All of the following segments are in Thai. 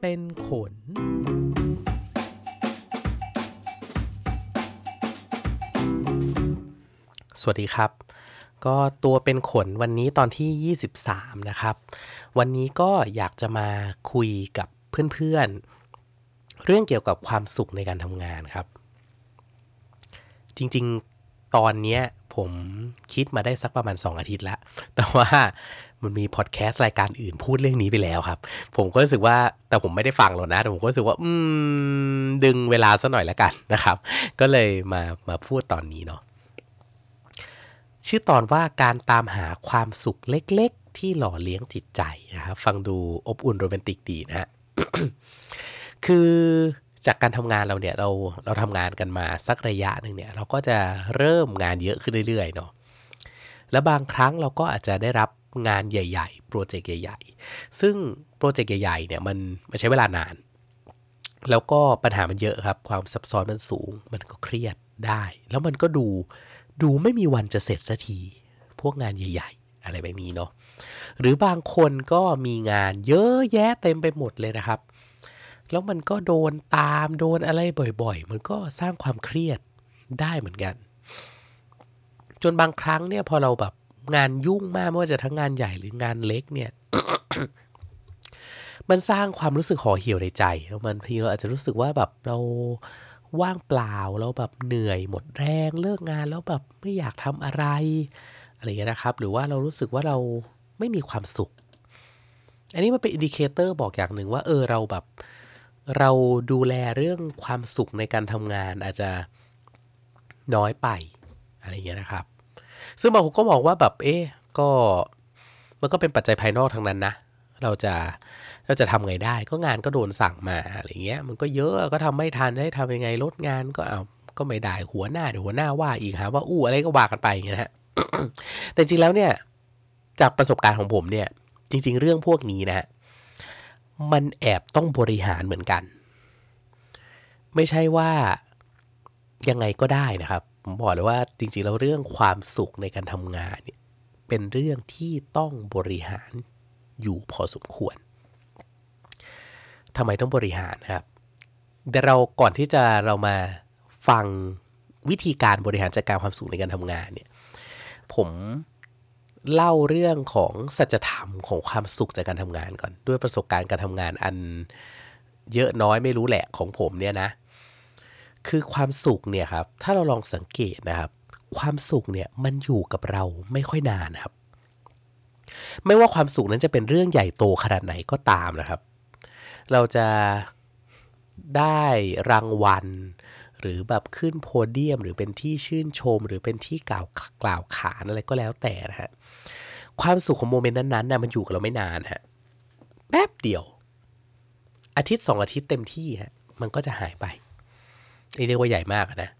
เป็นขน สวัสดีครับ ก็ตัวเป็นขนวันนี้ตอนที่ 23 นะครับ วันนี้ก็อยากจะมาคุยกับเพื่อนๆ เรื่องเกี่ยวกับความสุขในการทำงานครับ จริงๆ ตอนเนี้ยผมคิดมาได้สักประมาณ 2 อาทิตย์แล้ว แต่ว่า มันมีพอดแคสต์รายการอื่นพูดเรื่องนี้ไปแล้วครับ ผมก็รู้สึกว่าแต่ผมไม่ได้ฟังหรอกนะแต่ผมก็รู้สึกว่า อืม ดึงเวลาซะหน่อยแล้วกันนะครับ ก็เลยมามาพูดตอนนี้เนาะชื่อตอนว่าการตามหาความสุขเล็กๆ ที่หล่อเลี้ยงจิตใจนะครับฟังดูอบอุ่นโรแมนติกดีนะฮะคือจากการทำงานเราเนี่ยเราเราทำงานกันมาสักระยะหนึ่งเนี่ย เราก็จะเริ่มงานเยอะขึ้นเรื่อยๆเนาะแล้วบางครั้งเราก็อาจจะได้รับ งานใหญ่ๆ โปรเจกต์ใหญ่ ๆ ซึ่งโปรเจกต์ใหญ่ๆเนี่ยมันมันใช้เวลานาน แล้วก็ปัญหามันเยอะครับ ความซับซ้อนมันสูง มันก็เครียดได้ แล้วมันก็ดูดูไม่มีวันจะเสร็จสักที พวกงานใหญ่ ๆ อะไรแบบนี้เนาะ หรือบางคนก็มีงานเยอะแยะเต็มไปหมดเลยนะครับ แล้วมันก็โดนตามโดนอะไรบ่อย ๆ มันก็สร้างความเครียดได้เหมือนกัน จนบางครั้งเนี่ยพอเราแบบ งานยุ่งมากไม่ว่าจะทั้งงานใหญ่หรืองานเล็กเนี่ยมันสร้างความรู้สึกห่อเหี่ยวในใจแล้วบางทีเราอาจจะรู้สึกว่าแบบเราว่างเปล่าเราแบบเหนื่อยหมดแรงเลิกงานแล้วแบบไม่อยากทำอะไรอะไรเงี้ยนะครับ หรือว่าเรารู้สึกว่าเราไม่มีความสุข อันนี้มันเป็น indicator บอกอย่างหนึ่งว่าเออเราแบบเราดูแลเรื่องความสุขในการทำงานอาจจะน้อยไปอะไรเงี้ยนะครับ ซึ่งบางคนก็มองว่าแบบเอ๊ะก็มันก็เป็นปัจจัยภายนอกทั้งนั้นนะ เราจะเราจะทำไงได้ ก็งานก็โดนสั่งมาอะไรเงี้ย มันก็เยอะก็ทำไม่ทันให้ทำยังไงลดงานก็เอาก็ไม่ได้หัวหน้าเดี๋ยวหัวหน้าว่าอีกหาว่าอู้อะไรก็ว่ากันไปอย่างเงี้ยฮะแต่จริงแล้วเนี่ยจากประสบการณ์ของผมเนี่ย จริง ๆ เรื่องพวกนี้นะฮะมันแอบต้องบริหารเหมือนกัน ไม่ใช่ว่ายังไงก็ได้นะครับ ผมบอกเลยว่าจริงๆแล้วเรื่องความสุขในการทำงานเนี่ยเป็นเรื่องที่ต้องบริหารอยู่พอสมควรทำไมต้องบริหารครับเดี๋ยวเราก่อนที่จะเรามาฟังวิธีการบริหารจัดการความสุขในการทำงานเนี่ยผมเล่าเรื่องของสัจธรรมของความสุขจากการทำงานก่อน ด้วยประสบการณ์การทำงานอันเยอะน้อยไม่รู้แหละของผมเนี่ยนะ คือความสุขเนี่ยครับ ถ้าเราลองสังเกตนะครับ ความสุขเนี่ยมันอยู่กับเราไม่ค่อยนานครับ ไม่ว่าความสุขนั้นจะเป็นเรื่องใหญ่โตขนาดไหนก็ตามนะครับ เราจะได้รางวัล หรือแบบขึ้นโพเดียม หรือเป็นที่ชื่นชม หรือเป็นที่กล่าวกล่าวขานอะไรก็แล้วแต่นะฮะความสุขของโมเมนต์นั้นๆนะมันอยู่กับเราไม่นานฮะแป๊บเดียว อาทิตย์สองอาทิตย์เต็มที่ฮะมันก็จะหายไป เรียกว่าใหญ่มากนะ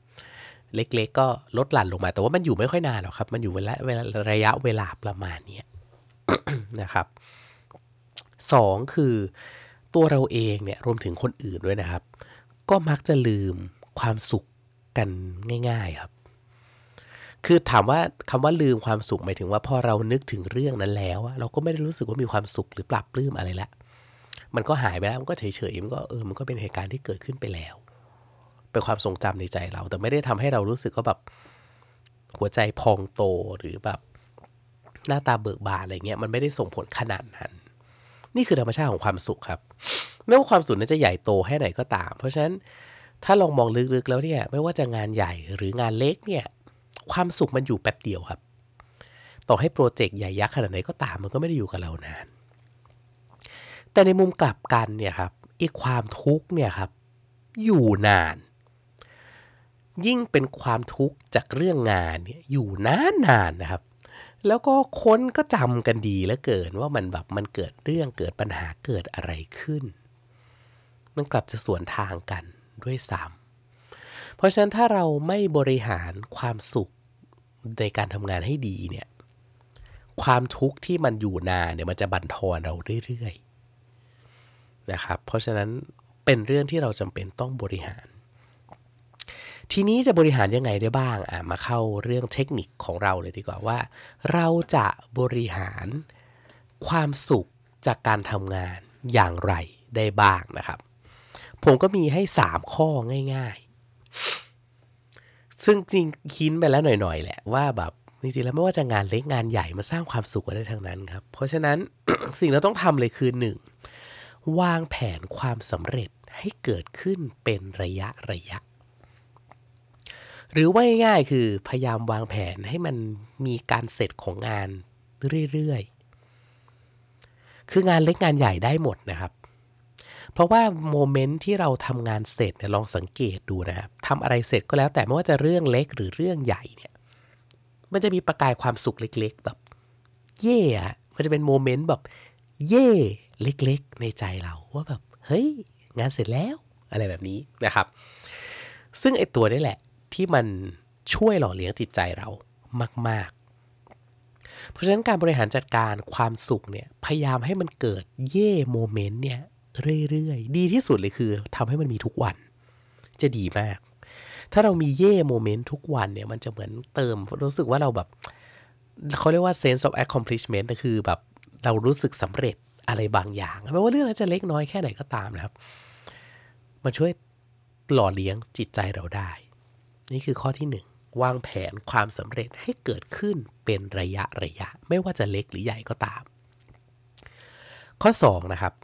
เล็กๆก็ลดหลั่นลงมา แต่ว่ามันอยู่ไม่ค่อยนานหรอกครับ มันอยู่เวลาระยะเวลาประมาณนี้นะครับสองคือตัวเราเองเนี่ยรวมถึงคนอื่นด้วยนะครับ ก็มักจะลืมความสุขกันง่าย ๆครับ คือถามว่าคำว่าลืมความสุขหมายถึงว่าพอเรานึกถึงเรื่องนั้นแล้ว เราก็ไม่ได้รู้สึกว่ามีความสุขหรือปรับปลื้มอะไรละมันก็หายไปแล้วมันก็เฉยๆมันก็เออมันก็เป็นเหตุการณ์ที่เกิดขึ้นไปแล้ว เป็นความทรงจำในใจเรา แต่ไม่ได้ทำให้เรารู้สึกว่าแบบหัวใจพองโตหรือแบบหน้าตาเบิกบานอะไรเงี้ยมันไม่ได้ส่งผลขนาดนั้น นี่คือธรรมชาติของความสุขครับไม่ว่าความสุขนั้นจะใหญ่โตแค่ไหนก็ตาม เพราะฉะนั้นถ้าลองมองลึกๆแล้วเนี่ย ไม่ว่าจะงานใหญ่หรืองานเล็กเนี่ย ความสุขมันอยู่แป๊บเดียวครับ ต่อให้โปรเจกต์ใหญ่ยักษ์ขนาดไหนก็ตามมันก็ไม่ได้อยู่กับเรานาน แต่ในมุมกลับกันเนี่ยครับอีกความทุกข์เนี่ยครับ อยู่นาน ยิ่งเป็นความทุกข์จากเรื่องงานเนี่ยอยู่นานๆนนะครับ แล้วก็คนก็จำกันดีแล้วเกินว่ามันแบบมันเกิดเรื่องเกิดปัญหาเกิดอะไรขึ้น มันกลับจะสวนทางกันด้วยซ้ำเพราะฉะนั้นถ้าเราไม่บริหารความสุขในการทำงานให้ดีเนี่ยความทุกข์ที่มันอยู่นานเนี่ยมันจะบั่นทอนเราเรื่อยๆนะครับ เพราะฉะนั้นเป็นเรื่องที่เราจำเป็นต้องบริหาร ทีนี้จะบริหารยังไงได้บ้างอะมาเข้าเรื่องเทคนิคของเราเลยดีกว่าว่า เราจะบริหารความสุขจากการทำงานอย่างไรได้บ้างนะครับ ผมก็มีให้ 3 ข้อง่าย ๆ ซึ่งจริงคิดไปแล้วหน่อยๆ แหละว่าแบบจริงๆแล้วไม่ว่าจะงานเล็กงานใหญ่มาสร้างความสุขกันได้ทั้งนั้นครับ เพราะฉะนั้นสิ่งเราต้องทำเลยคือหนึ่งวางแผนความสำเร็จให้เกิดขึ้นเป็นระยะระยะ หรือว่าง่ายๆคือพยายามวางแผนให้มันมีการเสร็จของงานเรื่อยๆ คืองานเล็กงานใหญ่ได้หมดนะครับ เพราะว่าโมเมนต์ที่เราทำงานเสร็จเนี่ยลองสังเกตดูนะครับทำอะไรเสร็จก็แล้วแต่ไม่ว่าจะเรื่องเล็กหรือเรื่องใหญ่เนี่ย มันจะมีประกายความสุขเล็ก ๆ แบบ เย่อะมันจะเป็นโมเมนต์แบบเย่เล็กๆ ในใจเราว่าแบบเฮ้ย งานเสร็จแล้วอะไรแบบนี้นะครับ ซึ่งไอตัวนี้แหละ ที่มันช่วยหล่อเลี้ยงจิตใจเรามาก ๆ เพราะฉะนั้นการบริหารจัดการความสุขเนี่ยพยายามให้มันเกิดเย่โมเมนต์เนี่ยเรื่อยๆ ดีที่สุดเลยคือทำให้มันมีทุกวัน จะดีมาก ถ้าเรามีเย่โมเมนต์ทุกวันเนี่ยมันจะเหมือนเติมรู้สึกว่าเราแบบเขาเรียกว่า sense of accomplishment คือแบบเรารู้สึกสำเร็จอะไรบางอย่างไม่ว่าเรื่องนั้นจะเล็กน้อยแค่ไหนก็ตามนะครับ มันช่วยหล่อเลี้ยงจิตใจเราได้ นี่คือข้อที่หนึ่งวางแผนความสำเร็จให้เกิดขึ้นเป็นระยะระยะ ไม่ว่าจะเล็กหรือใหญ่ก็ตาม ข้อ 2 นะครับ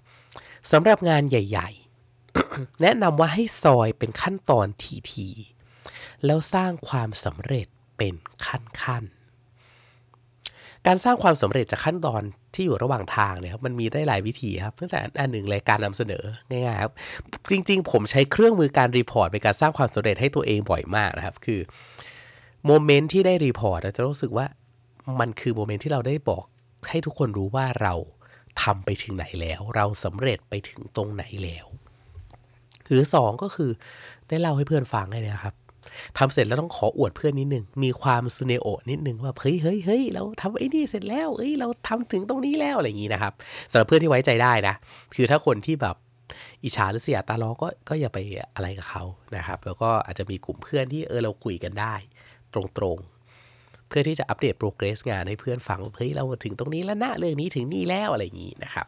สำหรับงานใหญ่ ๆ แนะนำว่าให้ซอยเป็นขั้นตอนทีๆแล้วสร้างความสำเร็จเป็นขั้นๆ การสร้างความสำเร็จจากขั้นตอนที่อยู่ระหว่างทางเนี่ยครับมันมีได้หลายวิธีครับตั้งแต่อันหนึ่งรายการนำเสนอง่ายๆครับจริง ๆ ผมใช้เครื่องมือการ report เป็นการสร้างความสำเร็จให้ตัวเองบ่อยมากนะครับ คือ moment ที่ได้ report จะรู้สึกว่ามันคือ moment ที่เราได้บอกให้ทุกคนรู้ว่าเราทำไปถึงไหนแล้ว เราสำเร็จไปถึงตรงไหนแล้ว หรือสองก็คือได้เล่าให้เพื่อนฟังเลยนะครับ ทำเสร็จแล้วต้องขออวดเพื่อนนิดนึง มีความสเนโอนิดนึงว่าเฮ้ยเฮ้ยเฮ้ยเราทำไอ้นี่เสร็จแล้วเอ้ยเราทำถึงตรงนี้แล้วอะไรอย่างนี้นะครับสำหรับเพื่อนที่ไว้ใจได้นะ คือถ้าคนที่แบบอิจฉาหรือเสียตาล้อก็ก็อย่าไปอะไรกับเขานะครับ แล้วก็อาจจะมีกลุ่มเพื่อนที่เออเราคุยกันได้ ตรงๆ เพื่อที่จะอัปเดตโปรเกรสงานให้เพื่อนฟังว่าเฮ้ยเราถึงตรงนี้แล้วนะเรื่องนี้ถึงนี่แล้วอะไรอย่างนี้นะครับ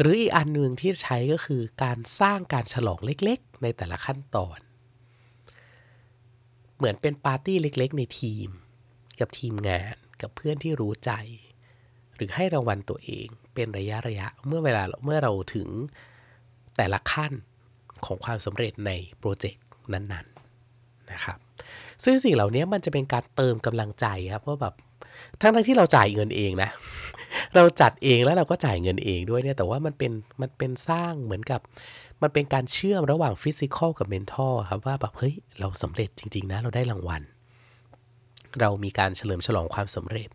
หรืออีกอันหนึ่งที่ใช้ก็คือการสร้างการฉลองเล็กๆ ในแต่ละขั้นตอน เหมือนเป็นปาร์ตี้เล็กๆ ในทีม กับทีมงานกับเพื่อนที่รู้ใจ หรือให้รางวัลตัวเองเป็นระยะระยะเมื่อเวลาเมื่อเราถึงแต่ละขั้นของความสำเร็จในโปรเจกต์นั้นๆนะครับซึ่งสิ่งเหล่านี้มันจะเป็นการเติมกำลังใจครับว่าแบบทั้งที่เราจ่ายเงินเองนะ เราจัดเองแล้วเราก็จ่ายเงินเองด้วยเนี่ย แต่ว่ามันเป็นมันเป็นสร้างเหมือนกับ มันเป็นการเชื่อมระหว่างฟิสิกอลกับเมนทัลครับว่าแบบเฮ้ยเราสำเร็จจริง ๆ นะเราได้รางวัล เรามีการเฉลิมฉลองความสำเร็จ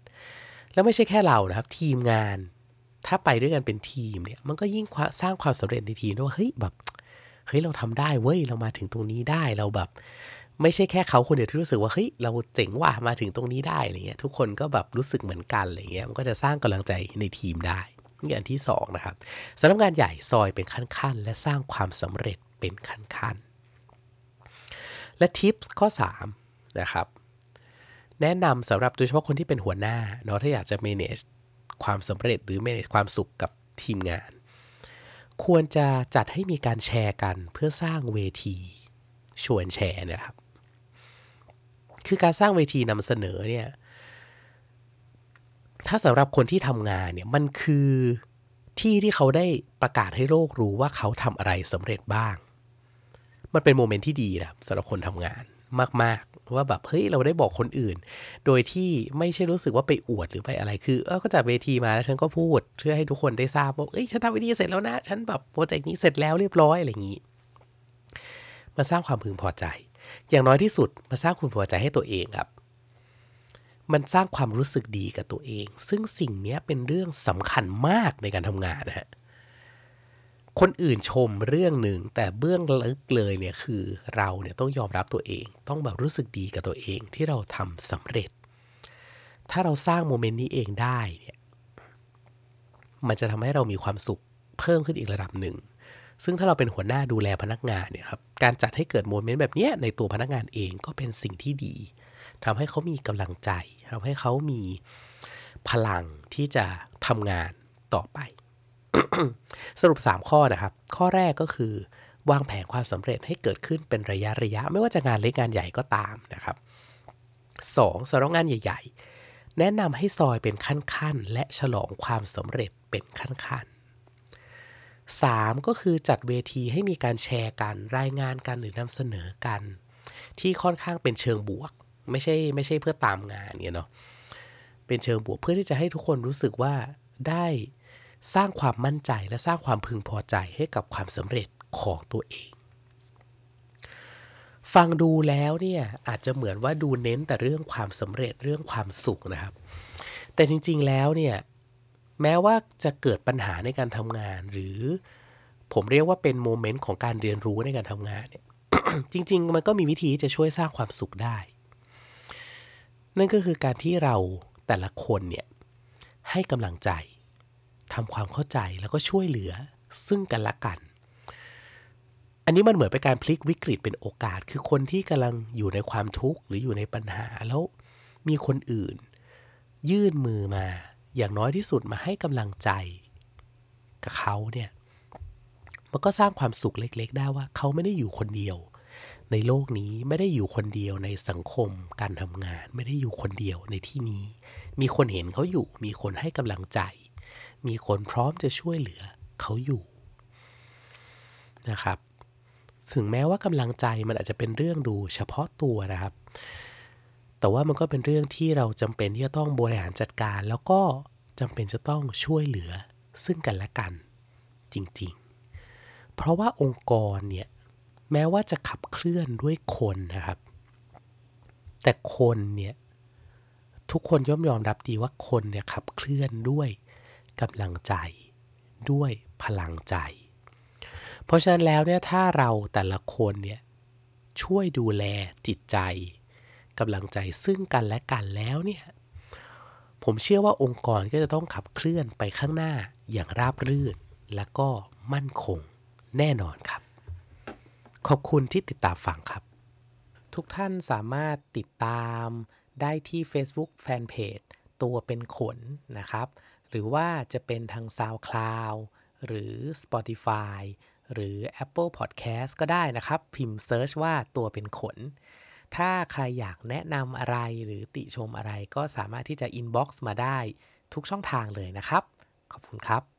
แล้วไม่ใช่แค่เรานะครับ ทีมงาน ถ้าไปด้วยกันเป็นทีมเนี่ยมันก็ยิ่งสร้างความสำเร็จในทีมว่าเฮ้ยแบบ เฮ้ยเราทำได้เว้ยเรามาถึงตรงนี้ได้เราแบบ ไม่ใช่แค่เขาคนเดียวที่รู้สึกว่าเฮ้ยเราเจ๋งว่ะมาถึงตรงนี้ได้อะไรเงี้ยทุกคนก็แบบรู้สึกเหมือนกันอะไรเงี้ยมันก็จะสร้างกำลังใจในทีมได้นี่อันที่2นะครับสำนักงานใหญ่ซอยเป็นขั้นๆ และสร้างความสำเร็จเป็นขั้นๆ และทิปข้อ 3 นะครับ แนะนำสำหรับโดยเฉพาะคนที่เป็นหัวหน้าเนาะถ้าอยากจะ manage ความสำเร็จหรือ manage ความสุขกับทีมงาน ควรจะจัดให้มีการแชร์กันเพื่อสร้างเวทีชวนแชร์นะครับ คือการสร้างเวทีนำเสนอเนี่ยถ้าสำหรับคนที่ทำงานเนี่ยมันคือที่ที่เขาได้ประกาศให้โลกรู้ว่าเขาทำอะไรสำเร็จบ้าง มันเป็นโมเมนต์ที่ดีนะสำหรับคนทำงานมาก ๆ ว่าแบบเฮ้ยเราได้บอกคนอื่น โดยที่ไม่ใช่รู้สึกว่าไปอวดหรือไปอะไรคือเออก็จัดเวทีมาแล้วฉันก็พูดเพื่อให้ทุกคนได้ทราบว่าเอ้ยฉันทำวิธีเสร็จแล้วนะ ฉันแบบโปรเจกต์นี้เสร็จแล้วเรียบร้อยอะไรอย่างนี้มาสร้างความพึงพอใจ อย่างน้อยที่สุดมาสร้างความพอใจให้ตัวเองครับ มันสร้างความรู้สึกดีกับตัวเอง ซึ่งสิ่งนี้เป็นเรื่องสำคัญมากในการทำงานนะฮะ คนอื่นชมเรื่องหนึ่งแต่เบื้องลึกเลยเนี่ยคือเราเนี่ยต้องยอมรับตัวเอง ต้องแบบรู้สึกดีกับตัวเองที่เราทำสำเร็จ ถ้าเราสร้างโมเมนต์นี้เองได้เนี่ยมันจะทำให้เรามีความสุขเพิ่มขึ้นอีกระดับหนึ่ง ซึ่งถ้าเราเป็นหัวหน้าดูแลพนักงานเนี่ยครับการจัดให้เกิดโมเมนต์แบบนี้ในตัวพนักงานเองก็เป็นสิ่งที่ดีทำให้เขามีกำลังใจทำให้เขามีพลังที่จะทำงานต่อไป สรุป 3 ข้อนะครับ ข้อแรกก็คือ วางแผนความสำเร็จให้เกิดขึ้นเป็นระยะระยะ ไม่ว่าจะงานเล็กงานใหญ่ก็ตามนะครับ 2. สำหรับงานใหญ่ ๆ แนะนำให้ซอยเป็นขั้นๆ และฉลองความสำเร็จเป็นขั้นๆ 3. ก็คือจัดเวทีให้มีการแชร์กัน รายงานกันหรือนำเสนอกัน ที่ค่อนข้างเป็นเชิงบวก ไม่ใช่ไม่ใช่เพื่อตามงานเนี่ยเนาะเป็นเชิงบวกเพื่อที่จะให้ทุกคนรู้สึกว่าได้ สร้างความมั่นใจและสร้างความพึงพอใจให้กับความสำเร็จของตัวเอง ฟังดูแล้วเนี่ยอาจจะเหมือนว่าดูเน้นแต่เรื่องความสำเร็จเรื่องความสุขนะครับ แต่จริงๆแล้วเนี่ยแม้ว่าจะเกิดปัญหาในการทำงานหรือ ผมเรียกว่าเป็นโมเมนต์ของการเรียนรู้ในการทำงานเนี่ยจริง ๆ มันก็มีวิธีที่จะช่วยสร้างความสุขได้ นั่นก็คือการที่เราแต่ละคนเนี่ยให้กำลังใจ ทำความเข้าใจแล้วก็ช่วยเหลือซึ่งกันและกัน อันนี้มันเหมือนเป็นการพลิกวิกฤตเป็นโอกาส คือคนที่กำลังอยู่ในความทุกข์หรืออยู่ในปัญหาแล้วมีคนอื่น ยื่นมือมาอย่างน้อยที่สุดมาให้กำลังใจ กับเขาเนี่ยมันก็สร้างความสุขเล็ก ๆ ได้ว่าเขาไม่ได้อยู่คนเดียว ในโลกนี้ไม่ได้อยู่คนเดียวในสังคมการทำงาน ไม่ได้อยู่คนเดียวในที่นี้ มีคนเห็นเขาอยู่ มีคนให้กำลังใจ มีคนพร้อมจะช่วยเหลือเขาอยู่นะครับ ถึงแม้ว่ากำลังใจมันอาจจะเป็นเรื่องดูเฉพาะตัวนะครับ แต่ว่ามันก็เป็นเรื่องที่เราจำเป็นที่จะต้องบริหารจัดการ แล้วก็จำเป็นจะต้องช่วยเหลือซึ่งกันและกันจริงๆ เพราะว่าองค์กรเนี่ยแม้ว่าจะขับเคลื่อนด้วยคนนะครับ แต่คนเนี่ยทุกคนย่อมยอมรับดีว่าคนเนี่ยขับเคลื่อนด้วย กำลังใจ ด้วยพลังใจ เพราะฉะนั้นแล้วเนี่ยถ้าเราแต่ละคนเนี่ยช่วยดูแลจิตใจกำลังใจซึ่งกันและกันแล้วเนี่ยผมเชื่อว่าองค์กรก็จะต้องขับเคลื่อนไปข้างหน้าอย่างราบรื่น และก็มั่นคงแน่นอนครับ ขอบคุณที่ติดตามฟังครับ ทุกท่านสามารถติดตามได้ที่ Facebook Fanpage ตัวเป็นขนนะครับ หรือว่าจะเป็นทาง SoundCloud หรือ Spotify หรือ Apple Podcast ก็ได้นะครับ พิมพ์ Search ว่าตัวเป็นขน ถ้าใครอยากแนะนำอะไรหรือติชมอะไรก็สามารถที่จะ inbox มาได้ทุกช่องทางเลยนะครับ ขอบคุณครับ